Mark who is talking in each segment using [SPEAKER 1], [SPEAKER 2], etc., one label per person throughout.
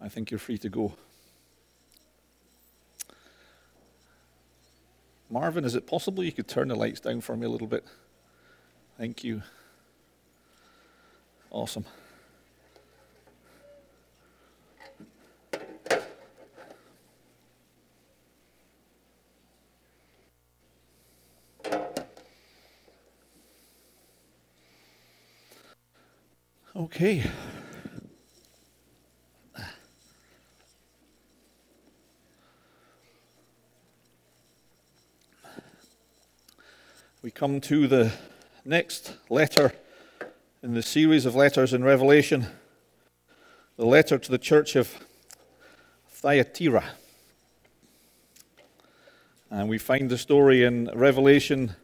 [SPEAKER 1] I think you're free to go. Marvin, is it possible you could turn the lights down for me a little bit? Thank you. Awesome. Okay. Come to the next letter in the series of letters in Revelation, the letter to the church of Thyatira. And we find the story in Revelation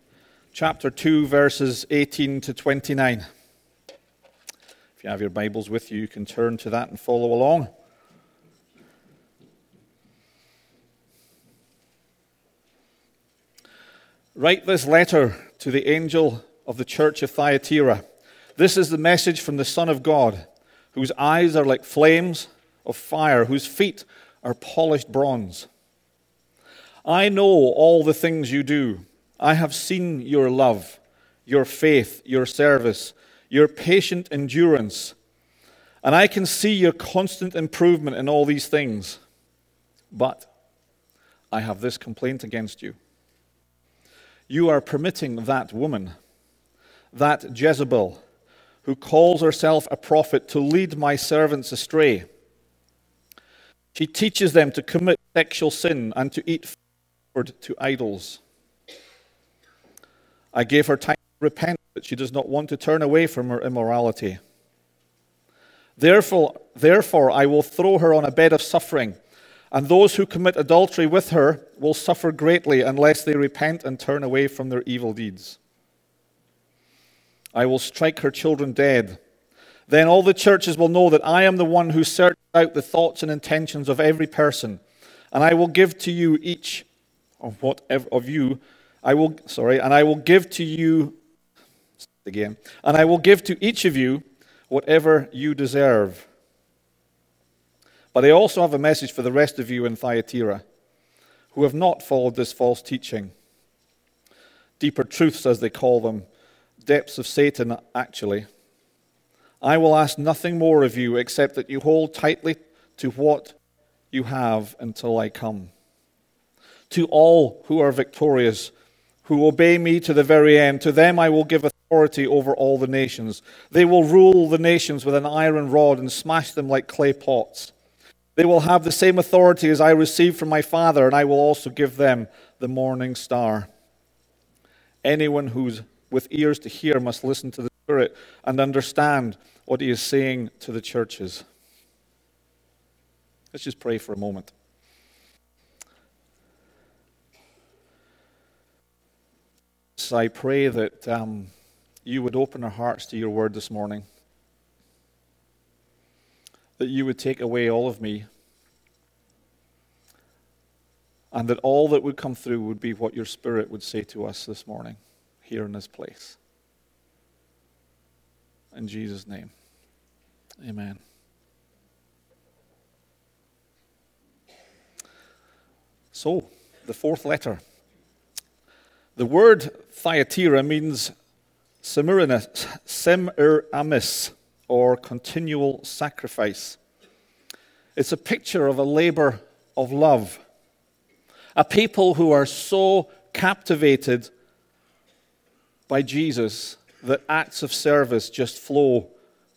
[SPEAKER 1] chapter 2, verses 18 to 29 If you have your Bibles with you, you can turn to that and follow along. Write this letter to the angel of the church of Thyatira. This is the message from the Son of God, whose eyes are like flames of fire, whose feet are polished bronze. I know all the things you do. I have seen your love, your faith, your service your patient endurance. And I can see your constant improvement in all these things. But I have this complaint against you. You are permitting that woman, that Jezebel, who calls herself a prophet, to lead my servants astray. She teaches them to commit sexual sin and to eat food to idols. I gave her time to repent but she does not want to turn away from her immorality. Therefore, therefore, I will throw her on a bed of suffering, and those who commit adultery with her will suffer greatly unless they repent and turn away from their evil deeds. I will strike her children dead. Then all the churches will know that I am the one who searches out the thoughts and intentions of every person, and I will give to you each of whatever of you I will sorry, and I will give to you again. And I will give to each of you whatever you deserve. But I also have a message for the rest of you in Thyatira who have not followed this false teaching. Deeper truths, as they call them, depths of Satan, actually. I will ask nothing more of you except that you hold tightly to what you have until I come. To all who are victorious, who obey me to the very end, to them I will give authority over all the nations. They will rule the nations with an iron rod and smash them like clay pots. They will have the same authority as I received from my Father, and I will also give them the morning star. Anyone who's with ears to hear must listen to the Spirit and understand what he is saying to the churches. Let's just pray for a moment. So I pray that um, you would open our hearts to your word this morning. That you would take away all of me. And that all that would come through would be what your spirit would say to us this morning, here in this place. In Jesus' name, amen. So, the fourth letter. The word Thyatira means Semiramis, or continual sacrifice. It's a picture of a labor of love. A people who are so captivated by Jesus that acts of service just flow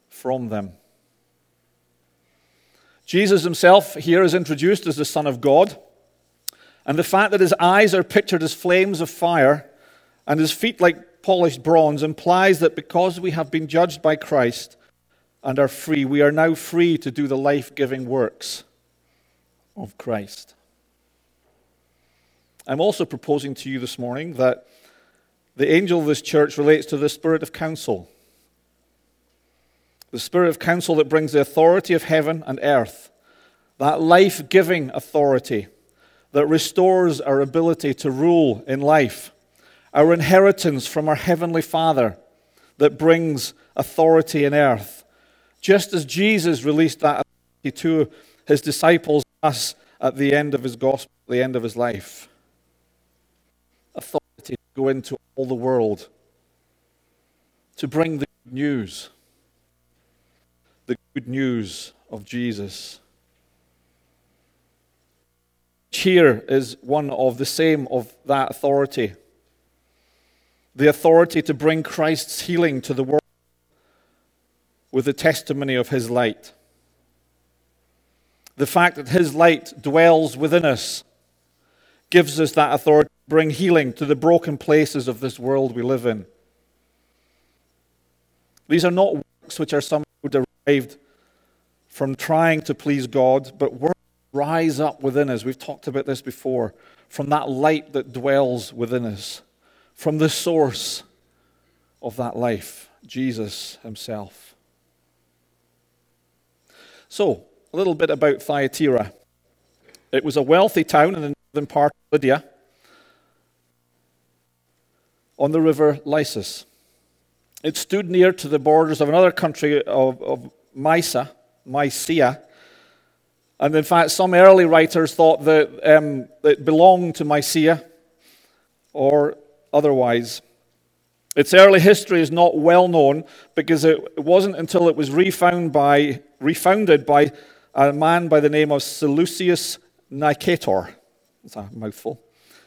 [SPEAKER 1] from them. Jesus himself here is introduced as the Son of God. And the fact that his eyes are pictured as flames of fire and his feet like polished bronze implies that because we have been judged by Christ and are free, we are now free to do the life giving works of Christ. I'm also proposing to you this morning that the angel of this church relates to the spirit of counsel. The spirit of counsel that brings the authority of heaven and earth, that life giving authority that restores our ability to rule in life our inheritance from our Heavenly Father that brings authority in earth. Just as Jesus released that authority to his disciples, us, at the end of his gospel, the end of his life. Authority to go into all the world, to bring the good news, the good news of Jesus. Here is one of the same of that authority. The authority to bring Christ's healing to the world with the testimony of his light. The fact that his light dwells within us gives us that authority to bring healing to the broken places of this world we live in. These are not works which are somehow derived from trying to please God, but works rise up within us. We've talked about this before. From that light that dwells within us, from the source of that life, Jesus Himself. So, a little bit about Thyatira. It was a wealthy town in the northern part of Lydia on the river Lycus. It stood near to the borders of another country of, of Mysia, Mysia. And in fact, some early writers thought that um, it belonged to Mysia or otherwise. Its early history is not well known because it wasn't until it was refound by, refounded by a man by the name of Seleucus Nicator. That's a mouthful.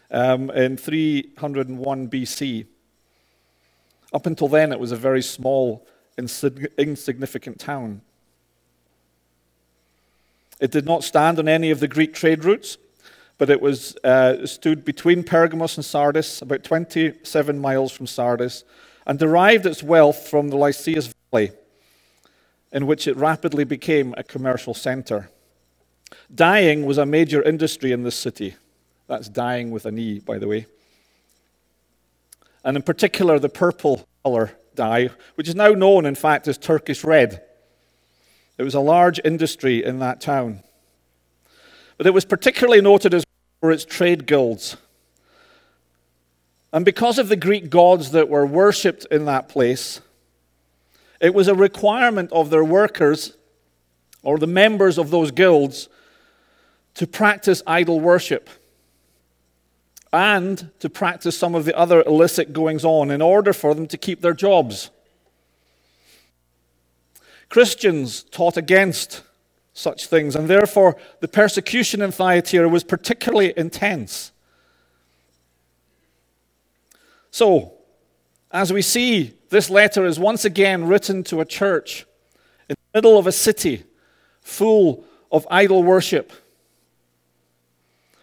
[SPEAKER 1] Um, in 301 BC. Up until then, it was a very small, insignificant town. It did not stand on any of the Greek trade routes but it was uh, stood between Pergamos and Sardis, about 27 miles from Sardis, and derived its wealth from the Lycus Valley, in which it rapidly became a commercial center. Dyeing was a major industry in this city. That's dyeing with an E, by the way. And in particular, the purple color dye, which is now known, in fact, as Turkish red. It was a large industry in that town. But it was particularly noted as for its trade guilds. And because of the Greek gods that were worshipped in that place, it was a requirement of their workers or the members of those guilds to practice idol worship and to practice some of the other illicit goings on in order for them to keep their jobs. Christians taught against such things, and therefore the persecution in Thyatira was particularly intense. So, as we see, this letter is once again written to a church in the middle of a city full of idol worship,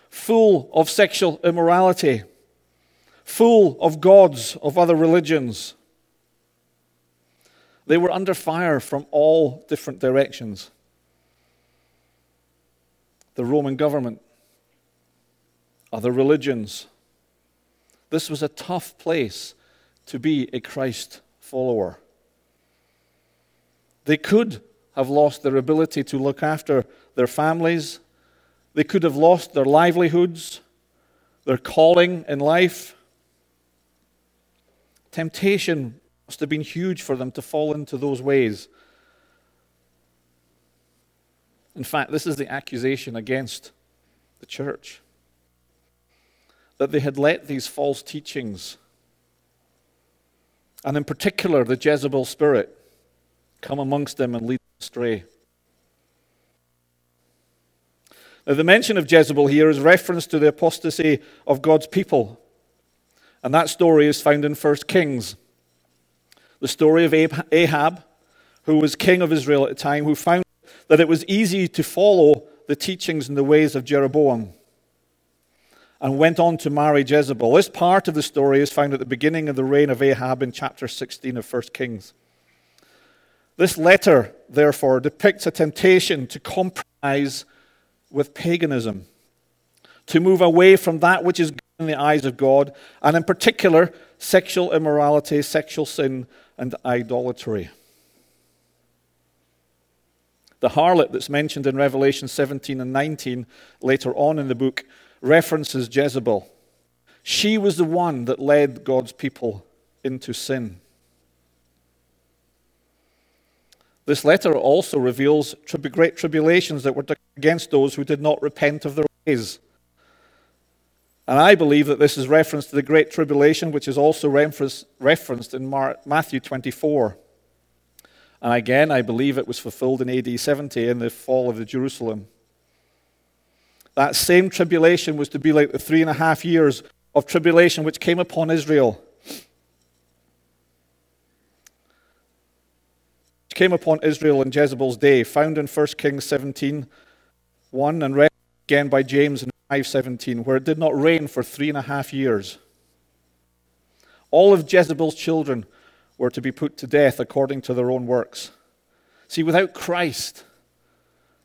[SPEAKER 1] full of sexual immorality, full of gods of other religions. They were under fire from all different directions the Roman government, other religions. This was a tough place to be a Christ follower. They could have lost their ability to look after their families, they could have lost their livelihoods, their calling in life. Temptation must have been huge for them to fall into those ways. In fact, this is the accusation against the church that they had let these false teachings, and in particular the Jezebel spirit, come amongst them and lead them astray. Now, the mention of Jezebel here is reference to the apostasy of God's people. And that story is found in 1 Kings. The story of Ahab, who was king of Israel at the time, who found that it was easy to follow the teachings and the ways of Jeroboam and went on to marry Jezebel. This part of the story is found at the beginning of the reign of Ahab in chapter 16 of 1 Kings. This letter, therefore, depicts a temptation to compromise with paganism, to move away from that which is good in the eyes of God, and in particular, sexual immorality, sexual sin, and idolatry. The harlot that's mentioned in Revelation 17 and 19 later on in the book references Jezebel. She was the one that led God's people into sin. This letter also reveals great tribulations that were against those who did not repent of their ways. And I believe that this is reference to the Great Tribulation, which is also referenced in Matthew 24. And again, I believe it was fulfilled in AD 70 in the fall of the Jerusalem. That same tribulation was to be like the three and a half years of tribulation which came upon Israel. Which came upon Israel in Jezebel's day, found in 1 Kings 17 1 and read again by James in 5:17, where it did not rain for three and a half years. All of Jezebel's children were to be put to death according to their own works. See, without Christ,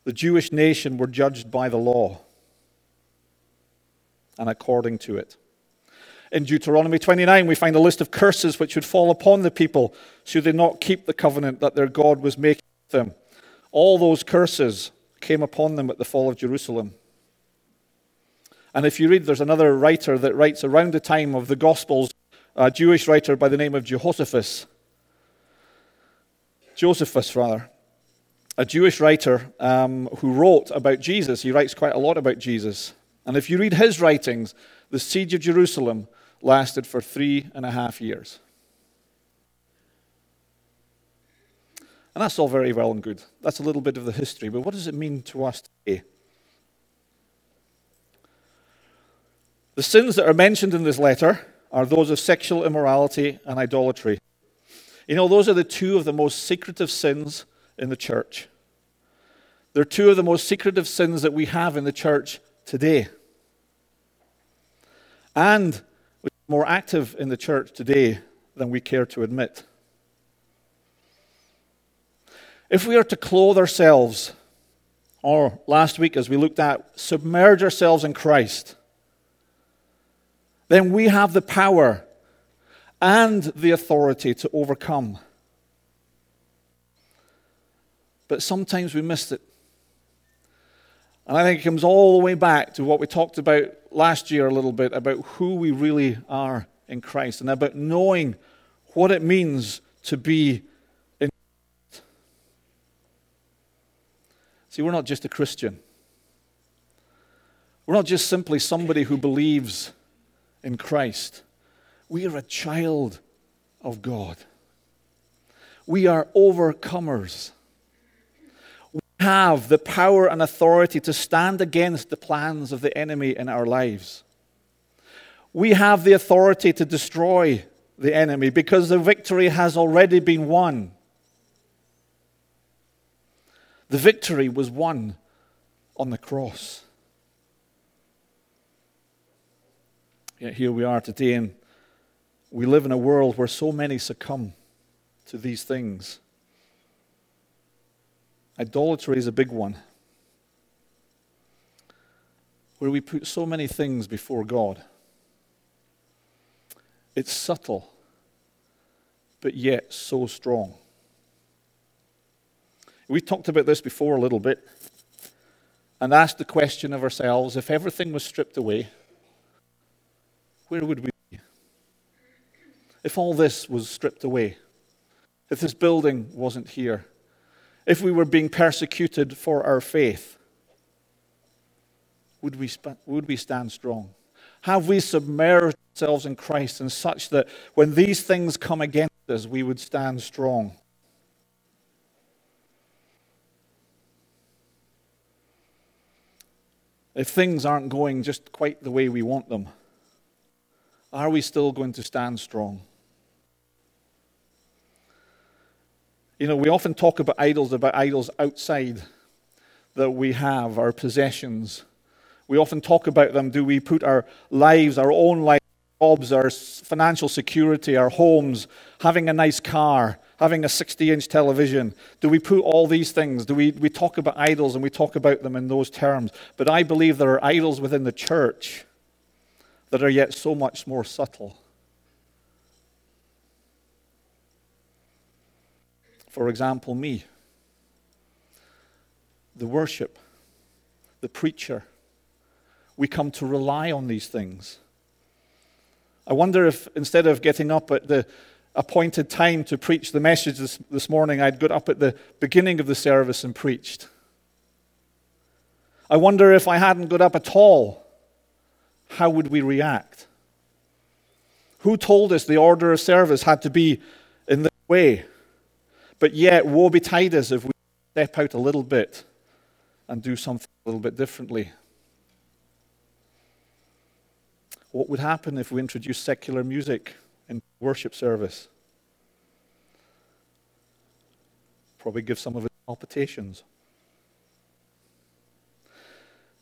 [SPEAKER 1] the Jewish nation were judged by the law and according to it. In Deuteronomy 29, we find a list of curses which would fall upon the people should they not keep the covenant that their God was making with them. All those curses came upon them at the fall of Jerusalem. And if you read, there's another writer that writes around the time of the Gospels, a Jewish writer by the name of Jehoshaphat. Josephus, rather. A Jewish writer um, who wrote about Jesus. He writes quite a lot about Jesus. And if you read his writings, the siege of Jerusalem lasted for three and a half years. And that's all very well and good. That's a little bit of the history. But what does it mean to us today? The sins that are mentioned in this letter are those of sexual immorality and idolatry. You know, those are the two of the most secretive sins in the church. They're two of the most secretive sins that we have in the church today. And we're more active in the church today than we care to admit. If we are to clothe ourselves, or last week as we looked at, submerge ourselves in Christ, then we have the power and the authority to overcome. But sometimes we miss it. And I think it comes all the way back to what we talked about last year a little bit about who we really are in Christ and about knowing what it means to be in Christ. See, we're not just a Christian. We're not just simply somebody who believes in Christ. We are a child of God. We are overcomers We have the power and authority to stand against the plans of the enemy in our lives. We have the authority to destroy the enemy because the victory has already been won. The victory was won on the cross. Yet here we are today, and we live in a world where so many succumb to these things. Idolatry is a big one, where we put so many things before God. It's subtle, but yet so strong. We talked about this before a little bit and asked the question of ourselves if everything was stripped away, where would we be? If all this was stripped away, if this building wasn't here, if we were being persecuted for our faith, would we, sp- would we stand strong? Have we submerged ourselves in Christ in such that when these things come against us, we would stand strong? If things aren't going just quite the way we want them, are we still going to stand strong? You know, we often talk about idols, about idols outside that we have, our possessions. We often talk about them. Do we put our lives, our own lives, jobs, our financial security, our homes, having a nice car, having a 60 inch television? Do we put all these things? Do we, we talk about idols and we talk about them in those terms? But I believe there are idols within the church that are yet so much more subtle. For example, me, the worship, the preacher. We come to rely on these things. I wonder if instead of getting up at the appointed time to preach the message this, this morning, I'd got up at the beginning of the service and preached. I wonder if I hadn't got up at all, how would we react? Who told us the order of service had to be in this way? But yet, woe betide us if we step out a little bit and do something a little bit differently. What would happen if we introduced secular music in worship service? Probably give some of it palpitations.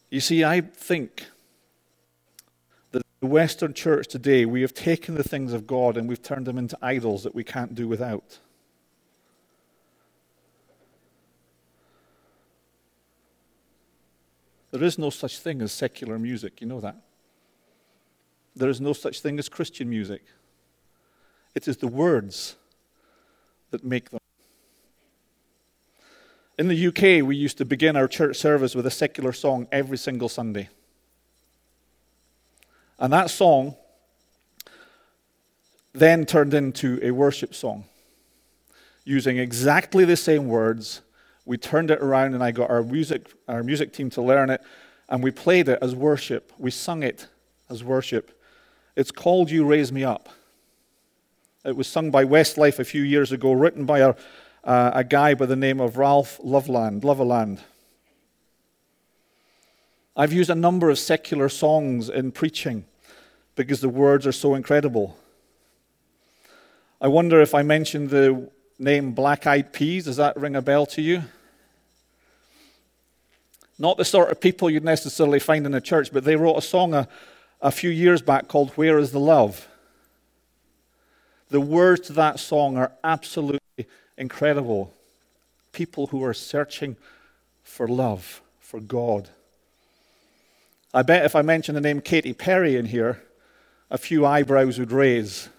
[SPEAKER 1] You see, I think the Western church today, we have taken the things of God and we've turned them into idols that we can't do without. There is no such thing as secular music, you know that. There is no such thing as Christian music. It is the words that make them. In the UK, we used to begin our church service with a secular song every single Sunday. And that song then turned into a worship song using exactly the same words. We turned it around and I got our music, our music team to learn it, and we played it as worship. We sung it as worship. It's called You Raise Me Up. It was sung by Westlife a few years ago, written by a, uh, a guy by the name of Ralph Loveland, Loveland. I've used a number of secular songs in preaching because the words are so incredible. I wonder if I mentioned the name Black Eyed Peas, does that ring a bell to you? Not the sort of people you'd necessarily find in a church, but they wrote a song a, a few years back called Where is the Love? The words to that song are absolutely incredible. People who are searching for love, for God. I bet if I mention the name Katy Perry in here, a few eyebrows would raise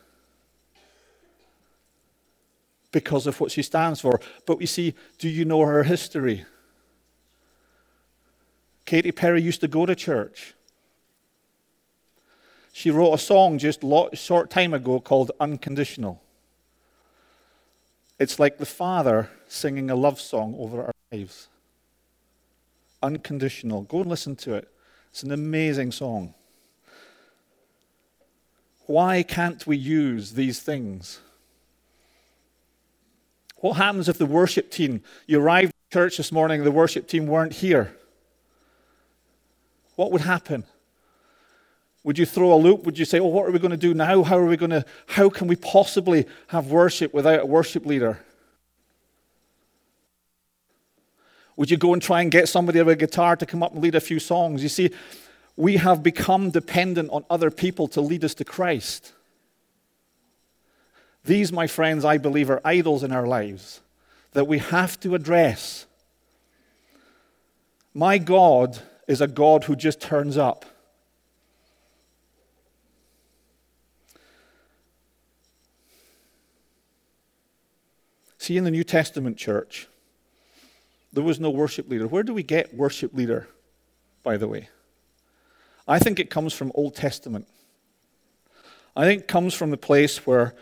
[SPEAKER 1] because of what she stands for. But you see, do you know her history? Katy Perry used to go to church. She wrote a song just a short time ago called Unconditional. It's like the Father singing a love song over our lives. Unconditional. Go and listen to it. It's an amazing song. Why can't we use these things? What happens if the worship team, you arrived at church this morning, the worship team weren't here? What would happen? Would you throw a loop? Would you say, well, what are we going to do now? How are we going to, how can we possibly have worship without a worship leader? Would you go and try and get somebody with a guitar to come up and lead a few songs? You see, we have become dependent on other people to lead us to Christ. These, my friends, I believe, are idols in our lives that we have to address. My God is a God who just turns up. See, in the New Testament church, there was no worship leader. Where do we get worship leader, by the way? I think it comes from Old Testament. I think it comes from the place where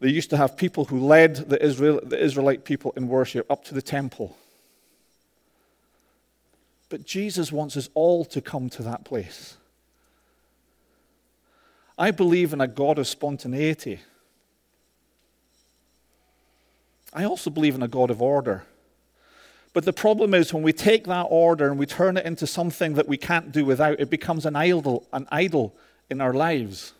[SPEAKER 1] they used to have people who led the, Israel, the Israelite people in worship up to the temple. But Jesus wants us all to come to that place. I believe in a God of spontaneity. I also believe in a God of order. But the problem is when we take that order and we turn it into something that we can't do without, it becomes an idol, an idol in our lives.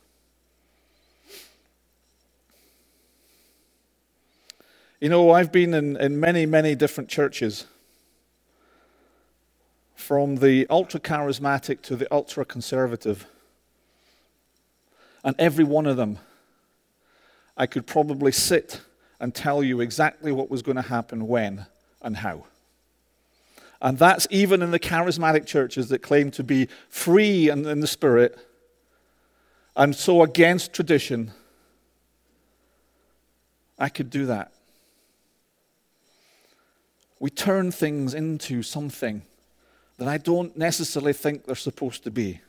[SPEAKER 1] You know, I've been in, in many, many different churches, from the ultra charismatic to the ultra conservative. And every one of them, I could probably sit and tell you exactly what was going to happen when and how. And that's even in the charismatic churches that claim to be free in, in the spirit and so against tradition. I could do that. We turn things into something that I don't necessarily think they're supposed to be.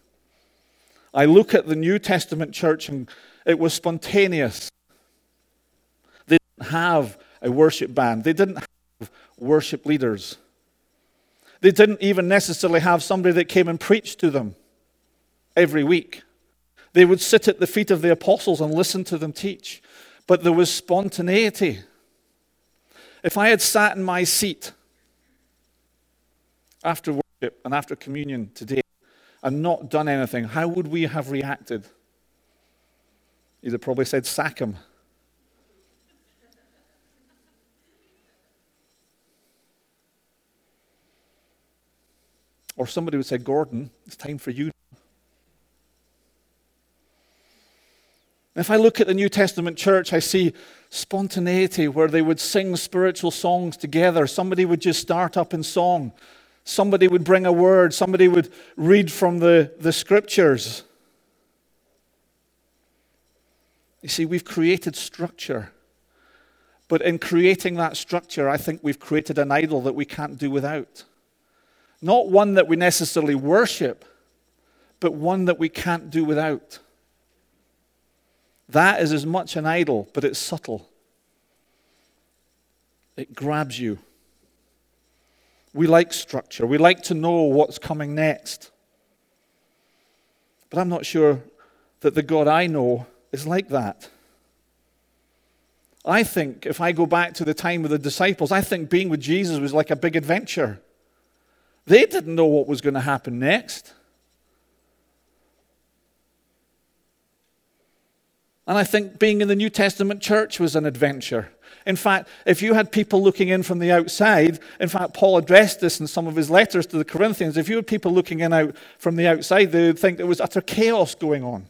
[SPEAKER 1] I look at the New Testament church and it was spontaneous. They didn't have a worship band, they didn't have worship leaders. They didn't even necessarily have somebody that came and preached to them every week. They would sit at the feet of the apostles and listen to them teach. But there was spontaneity. If I had sat in my seat after worship and after communion today and not done anything, how would we have reacted? You'd have probably said, sack him. Or somebody would say, Gordon, it's time for you. If I look at the New Testament church, I see spontaneity where they would sing spiritual songs together. Somebody would just start up in song. Somebody would bring a word. Somebody would read from the, the scriptures. You see, we've created structure. But in creating that structure, I think we've created an idol that we can't do without. Not one that we necessarily worship, but one that we can't do without. That is as much an idol, but it's subtle. It grabs you. We like structure. We like to know what's coming next. But I'm not sure that the God I know is like that. I think if I go back to the time of the disciples, I think being with Jesus was like a big adventure. They didn't know what was going to happen next. And I think being in the New Testament church was an adventure. In fact, if you had people looking in from the outside, in fact, Paul addressed this in some of his letters to the Corinthians. If you had people looking in out from the outside, they would think there was utter chaos going on.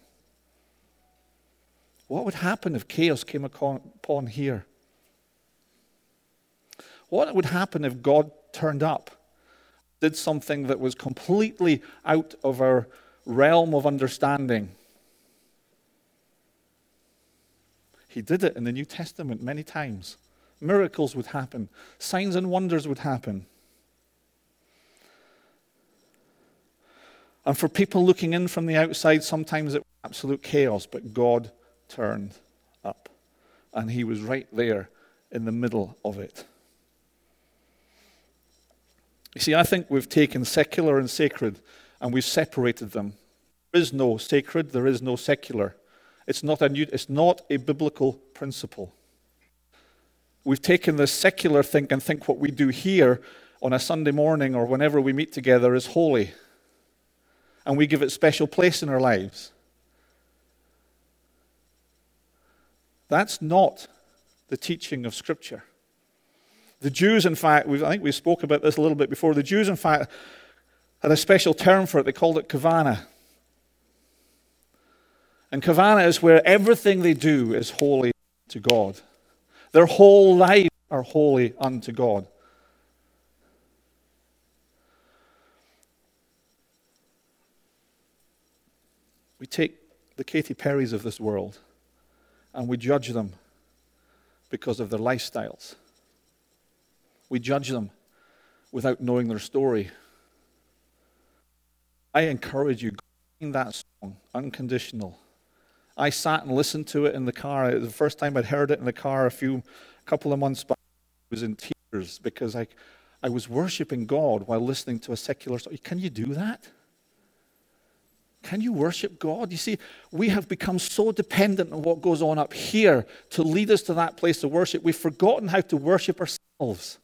[SPEAKER 1] What would happen if chaos came upon here? What would happen if God turned up? Did something that was completely out of our realm of understanding. He did it in the New Testament many times. Miracles would happen, signs and wonders would happen. And for people looking in from the outside, sometimes it was absolute chaos, but God turned up. And He was right there in the middle of it. You see, I think we've taken secular and sacred and we've separated them. There is no sacred, there is no secular. It's not a, new, it's not a biblical principle. We've taken the secular thing and think what we do here on a Sunday morning or whenever we meet together is holy. And we give it special place in our lives. That's not the teaching of Scripture. The Jews, in fact, I think we spoke about this a little bit before. The Jews, in fact, had a special term for it. They called it kavana. And kavana is where everything they do is holy to God. Their whole life are holy unto God. We take the Katy Perrys of this world and we judge them because of their lifestyles. We judge them without knowing their story. I encourage you, sing that song, Unconditional. I sat and listened to it in the car. The first time I'd heard it in the car a few, couple of months back, I was in tears because I, I was worshiping God while listening to a secular song. Can you do that? Can you worship God? You see, we have become so dependent on what goes on up here to lead us to that place of worship. We've forgotten how to worship ourselves.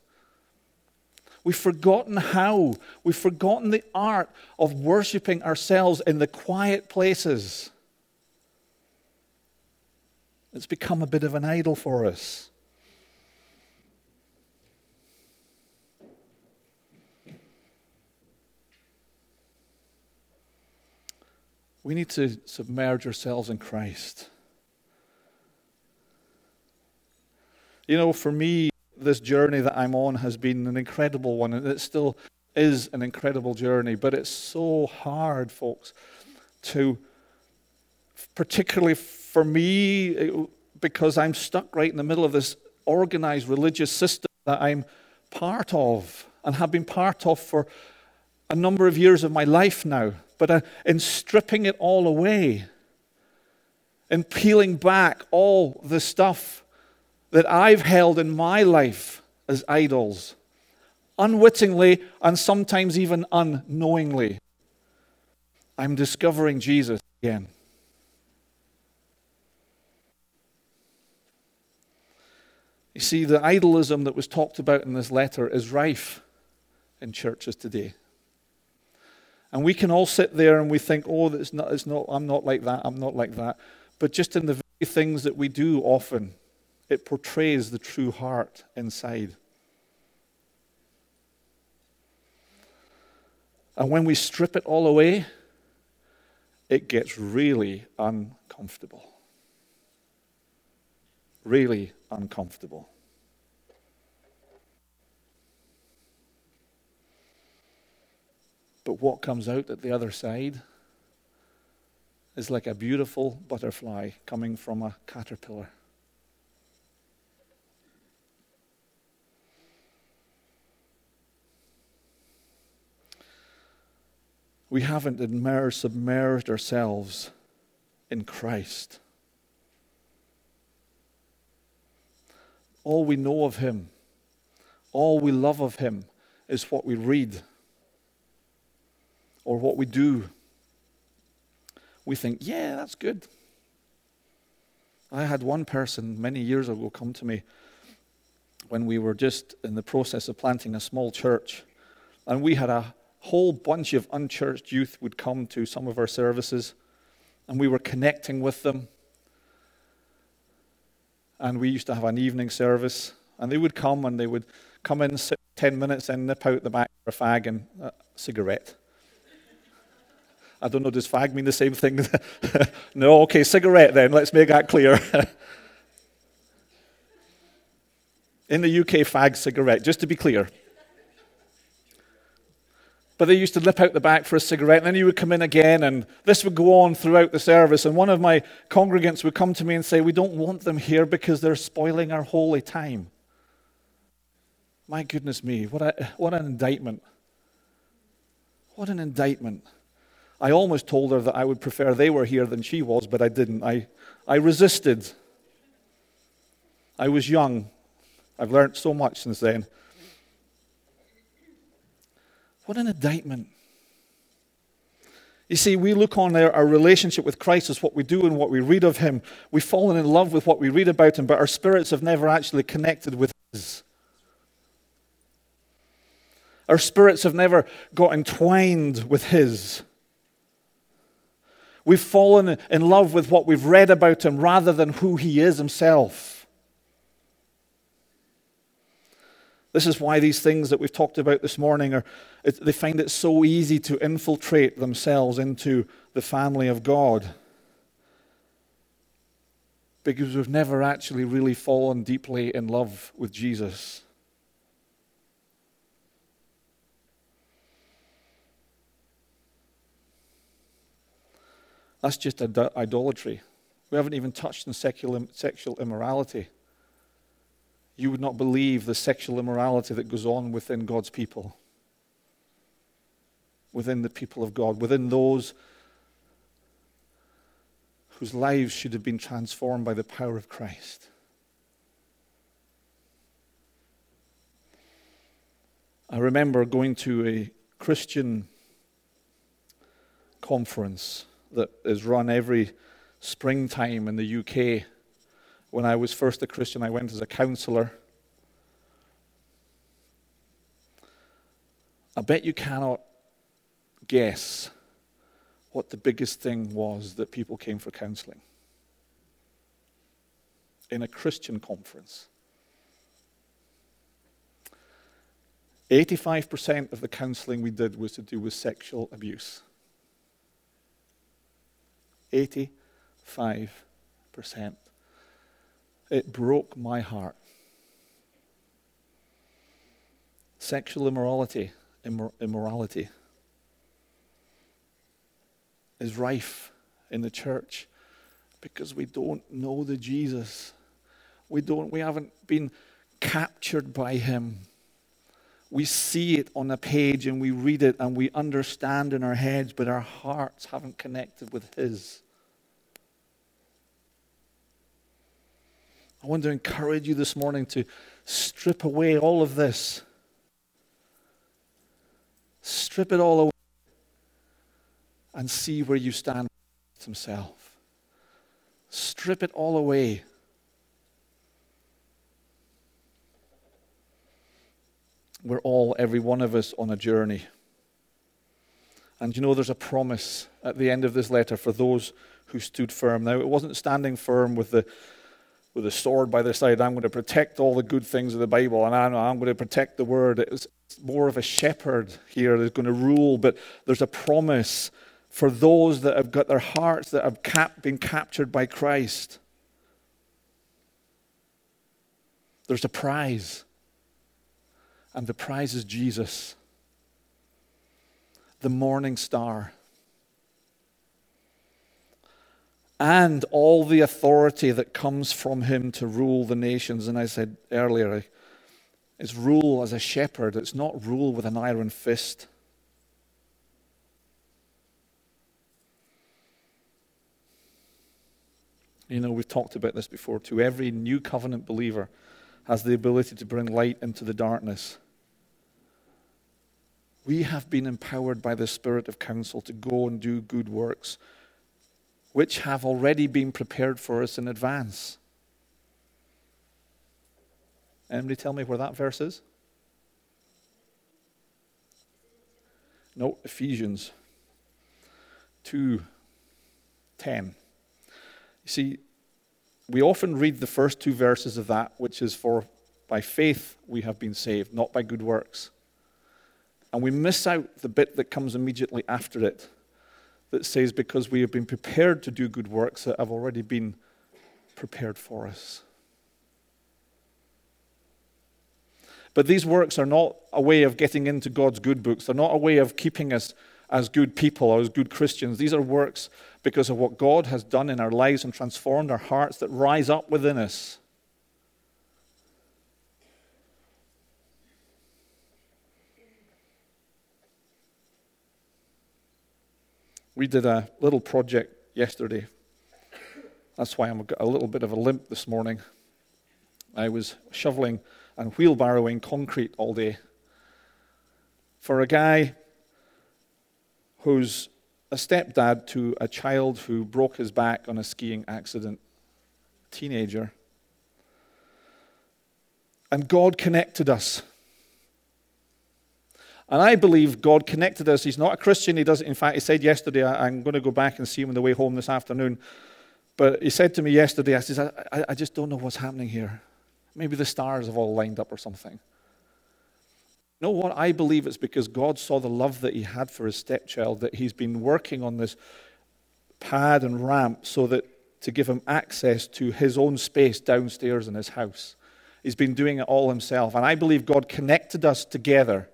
[SPEAKER 1] We've forgotten how. We've forgotten the art of worshiping ourselves in the quiet places. It's become a bit of an idol for us. We need to submerge ourselves in Christ. You know, for me, this journey that I'm on has been an incredible one, and it still is an incredible journey. But it's so hard, folks, to, particularly for me, because I'm stuck right in the middle of this organized religious system that I'm part of and have been part of for a number of years of my life now. But uh, in stripping it all away, in peeling back all the stuff that I've held in my life as idols, unwittingly and sometimes even unknowingly. I'm discovering Jesus again. You see, the idolism that was talked about in this letter is rife in churches today. And we can all sit there and we think, oh, it's not, it's not, I'm not like that, I'm not like that. But just in the very things that we do often, it portrays the true heart inside. And when we strip it all away, it gets really uncomfortable. Really uncomfortable. But what comes out at the other side is like a beautiful butterfly coming from a caterpillar. We haven't immersed, submerged ourselves in Christ. All we know of Him, all we love of Him, is what we read or what we do, we think, yeah, that's good. I had one person many years ago come to me when we were just in the process of planting a small church, and we had a whole bunch of unchurched youth would come to some of our services, and we were connecting with them. And we used to have an evening service, and they would come and they would come in, sit 10 minutes, and nip out the back for a fag and a cigarette. I don't know, does fag mean the same thing? no, okay, cigarette then, let's make that clear. In the UK, fag cigarette, just to be clear. But they used to lip out the back for a cigarette, and then you would come in again, and this would go on throughout the service. And one of my congregants would come to me and say, We don't want them here because they're spoiling our holy time. My goodness me, what, a, what an indictment. What an indictment. I almost told her that I would prefer they were here than she was, but I didn't. I, I resisted. I was young. I've learned so much since then. What an indictment. You see, we look on our, our relationship with Christ as what we do and what we read of Him. We've fallen in love with what we read about Him, but our spirits have never actually connected with His. Our spirits have never got entwined with His. We've fallen in love with what we've read about him rather than who he is himself. This is why these things that we've talked about this morning are, they find it so easy to infiltrate themselves into the family of God. Because we've never actually really fallen deeply in love with Jesus. That's just idolatry. We haven't even touched on sexual immorality. You would not believe the sexual immorality that goes on within God's people, within the people of God, within those whose lives should have been transformed by the power of Christ. I remember going to a Christian conference that is run every springtime in the UK. When I was first a Christian, I went as a counselor. I bet you cannot guess what the biggest thing was that people came for counseling in a Christian conference. 85% of the counseling we did was to do with sexual abuse. 85%. It broke my heart. Sexual immorality, immor- immorality is rife in the church because we don't know the Jesus. We don't we haven't been captured by him we see it on a page and we read it and we understand in our heads, but our hearts haven't connected with His. I want to encourage you this morning to strip away all of this. Strip it all away and see where you stand with Himself. Strip it all away. We're all, every one of us, on a journey. And you know, there's a promise at the end of this letter for those who stood firm. Now, it wasn't standing firm with the with a sword by their side. I'm going to protect all the good things of the Bible, and I'm, I'm going to protect the word. It's more of a shepherd here that's going to rule, but there's a promise for those that have got their hearts that have cap- been captured by Christ. There's a prize, and the prize is Jesus, the morning star. And all the authority that comes from him to rule the nations. And I said earlier, it's rule as a shepherd, it's not rule with an iron fist. You know, we've talked about this before too. Every new covenant believer has the ability to bring light into the darkness. We have been empowered by the Spirit of counsel to go and do good works which have already been prepared for us in advance. Anybody tell me where that verse is? No, Ephesians 2 10. You see, we often read the first two verses of that, which is for by faith we have been saved, not by good works. And we miss out the bit that comes immediately after it that says, because we have been prepared to do good works that have already been prepared for us. But these works are not a way of getting into God's good books. They're not a way of keeping us as good people or as good Christians. These are works because of what God has done in our lives and transformed our hearts that rise up within us. We did a little project yesterday. That's why I'm a little bit of a limp this morning. I was shoveling and wheelbarrowing concrete all day for a guy who's a stepdad to a child who broke his back on a skiing accident, teenager. And God connected us. And I believe God connected us. He's not a Christian. He does. In fact, he said yesterday, I'm going to go back and see him on the way home this afternoon. But he said to me yesterday, I says, I, I just don't know what's happening here. Maybe the stars have all lined up or something. You know what? I believe it's because God saw the love that he had for his stepchild, that he's been working on this pad and ramp so that to give him access to his own space downstairs in his house. He's been doing it all himself. And I believe God connected us together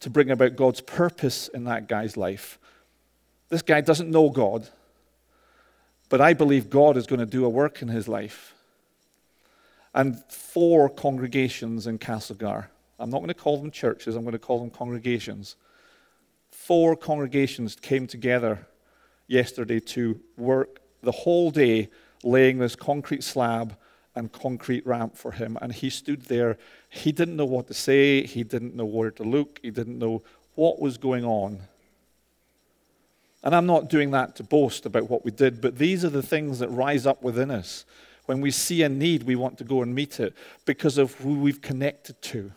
[SPEAKER 1] to bring about God's purpose in that guy's life. This guy doesn't know God, but I believe God is going to do a work in his life. And four congregations in Castlegar. I'm not going to call them churches, I'm going to call them congregations. Four congregations came together yesterday to work the whole day laying this concrete slab and concrete ramp for him. And he stood there. He didn't know what to say. He didn't know where to look. He didn't know what was going on. And I'm not doing that to boast about what we did, but these are the things that rise up within us. When we see a need, we want to go and meet it because of who we've connected to.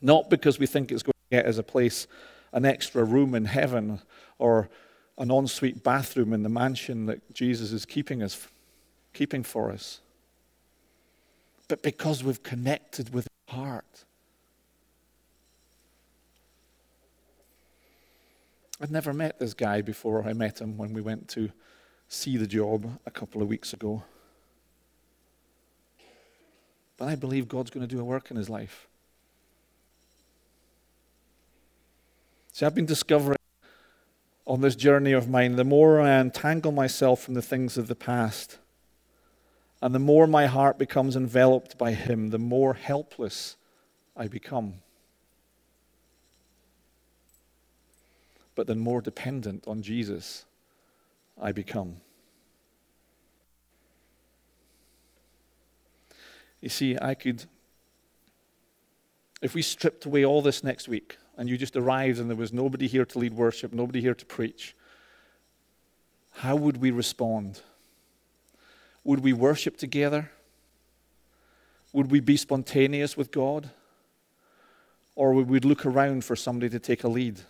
[SPEAKER 1] Not because we think it's going to get us a place, an extra room in heaven, or an ensuite bathroom in the mansion that Jesus is keeping us, keeping for us but because we've connected with heart. I'd never met this guy before I met him when we went to see the job a couple of weeks ago. But I believe God's going to do a work in his life. See, I've been discovering on this journey of mine, the more I untangle myself from the things of the past, and the more my heart becomes enveloped by Him, the more helpless I become. But the more dependent on Jesus I become. You see, I could, if we stripped away all this next week and you just arrived and there was nobody here to lead worship, nobody here to preach, how would we respond? Would we worship together? Would we be spontaneous with God? Or would we look around for somebody to take a lead?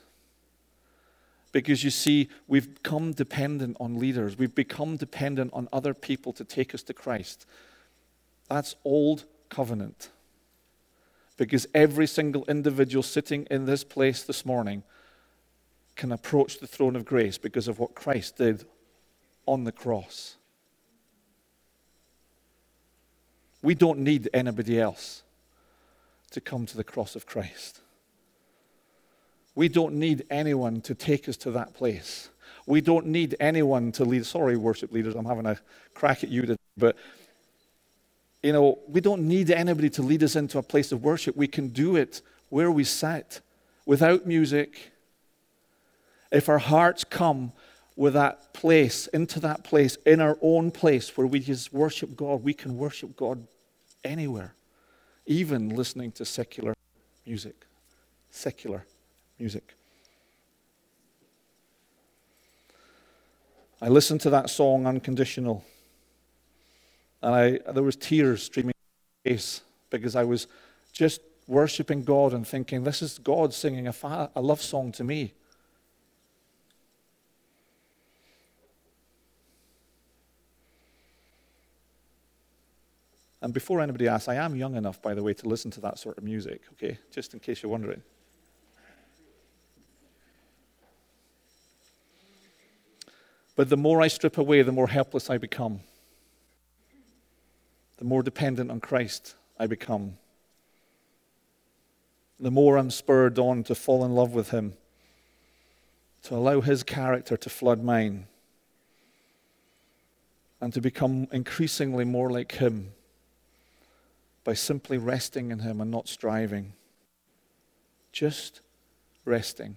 [SPEAKER 1] Because you see, we've become dependent on leaders. We've become dependent on other people to take us to Christ. That's old covenant. Because every single individual sitting in this place this morning can approach the throne of grace because of what Christ did on the cross. We don't need anybody else to come to the cross of Christ. We don't need anyone to take us to that place. We don't need anyone to lead. Sorry, worship leaders, I'm having a crack at you today, but you know, we don't need anybody to lead us into a place of worship. We can do it where we sit without music. If our hearts come with that place, into that place, in our own place where we just worship God, we can worship God anywhere, even listening to secular music. Secular music. I listened to that song, Unconditional, and I, there was tears streaming down my face because I was just worshiping God and thinking, this is God singing a, fa- a love song to me. And before anybody asks, I am young enough, by the way, to listen to that sort of music, okay? Just in case you're wondering. But the more I strip away, the more helpless I become. The more dependent on Christ I become. The more I'm spurred on to fall in love with Him, to allow His character to flood mine, and to become increasingly more like Him by simply resting in Him and not striving. Just resting.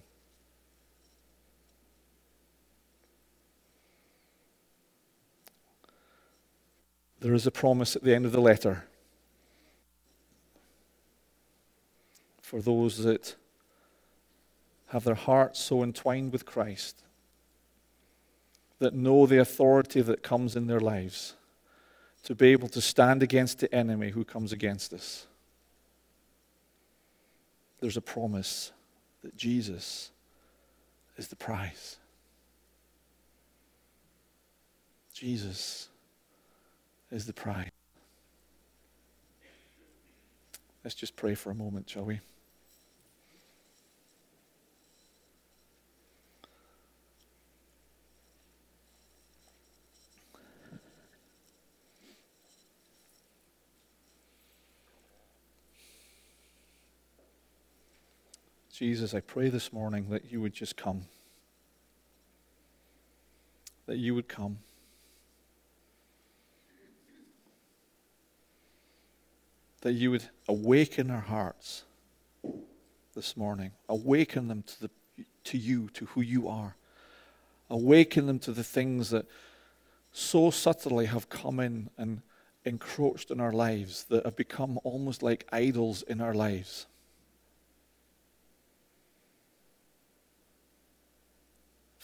[SPEAKER 1] There is a promise at the end of the letter for those that have their hearts so entwined with Christ that know the authority that comes in their lives to be able to stand against the enemy who comes against us. There's a promise that Jesus is the prize. Jesus is the prize. Let's just pray for a moment, shall we? Jesus, I pray this morning that you would just come. That you would come. That you would awaken our hearts this morning. Awaken them to, the, to you, to who you are. Awaken them to the things that so subtly have come in and encroached in our lives, that have become almost like idols in our lives.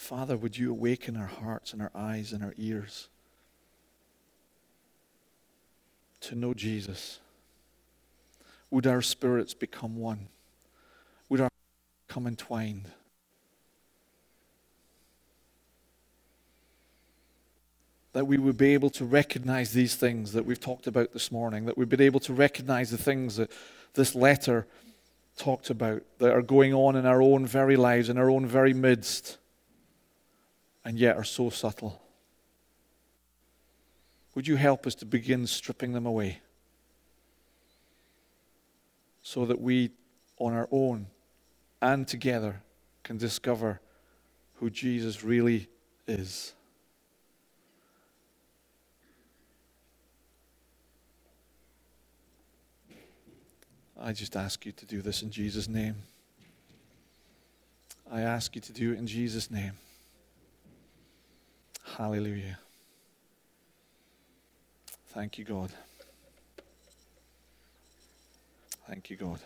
[SPEAKER 1] Father, would you awaken our hearts and our eyes and our ears to know Jesus? Would our spirits become one? Would our become entwined? That we would be able to recognize these things that we've talked about this morning, that we've been able to recognize the things that this letter talked about that are going on in our own very lives, in our own very midst and yet are so subtle. Would you help us to begin stripping them away so that we, on our own and together, can discover who Jesus really is? I just ask you to do this in Jesus' name. I ask you to do it in Jesus' name. Hallelujah. Thank you, God. Thank you, God.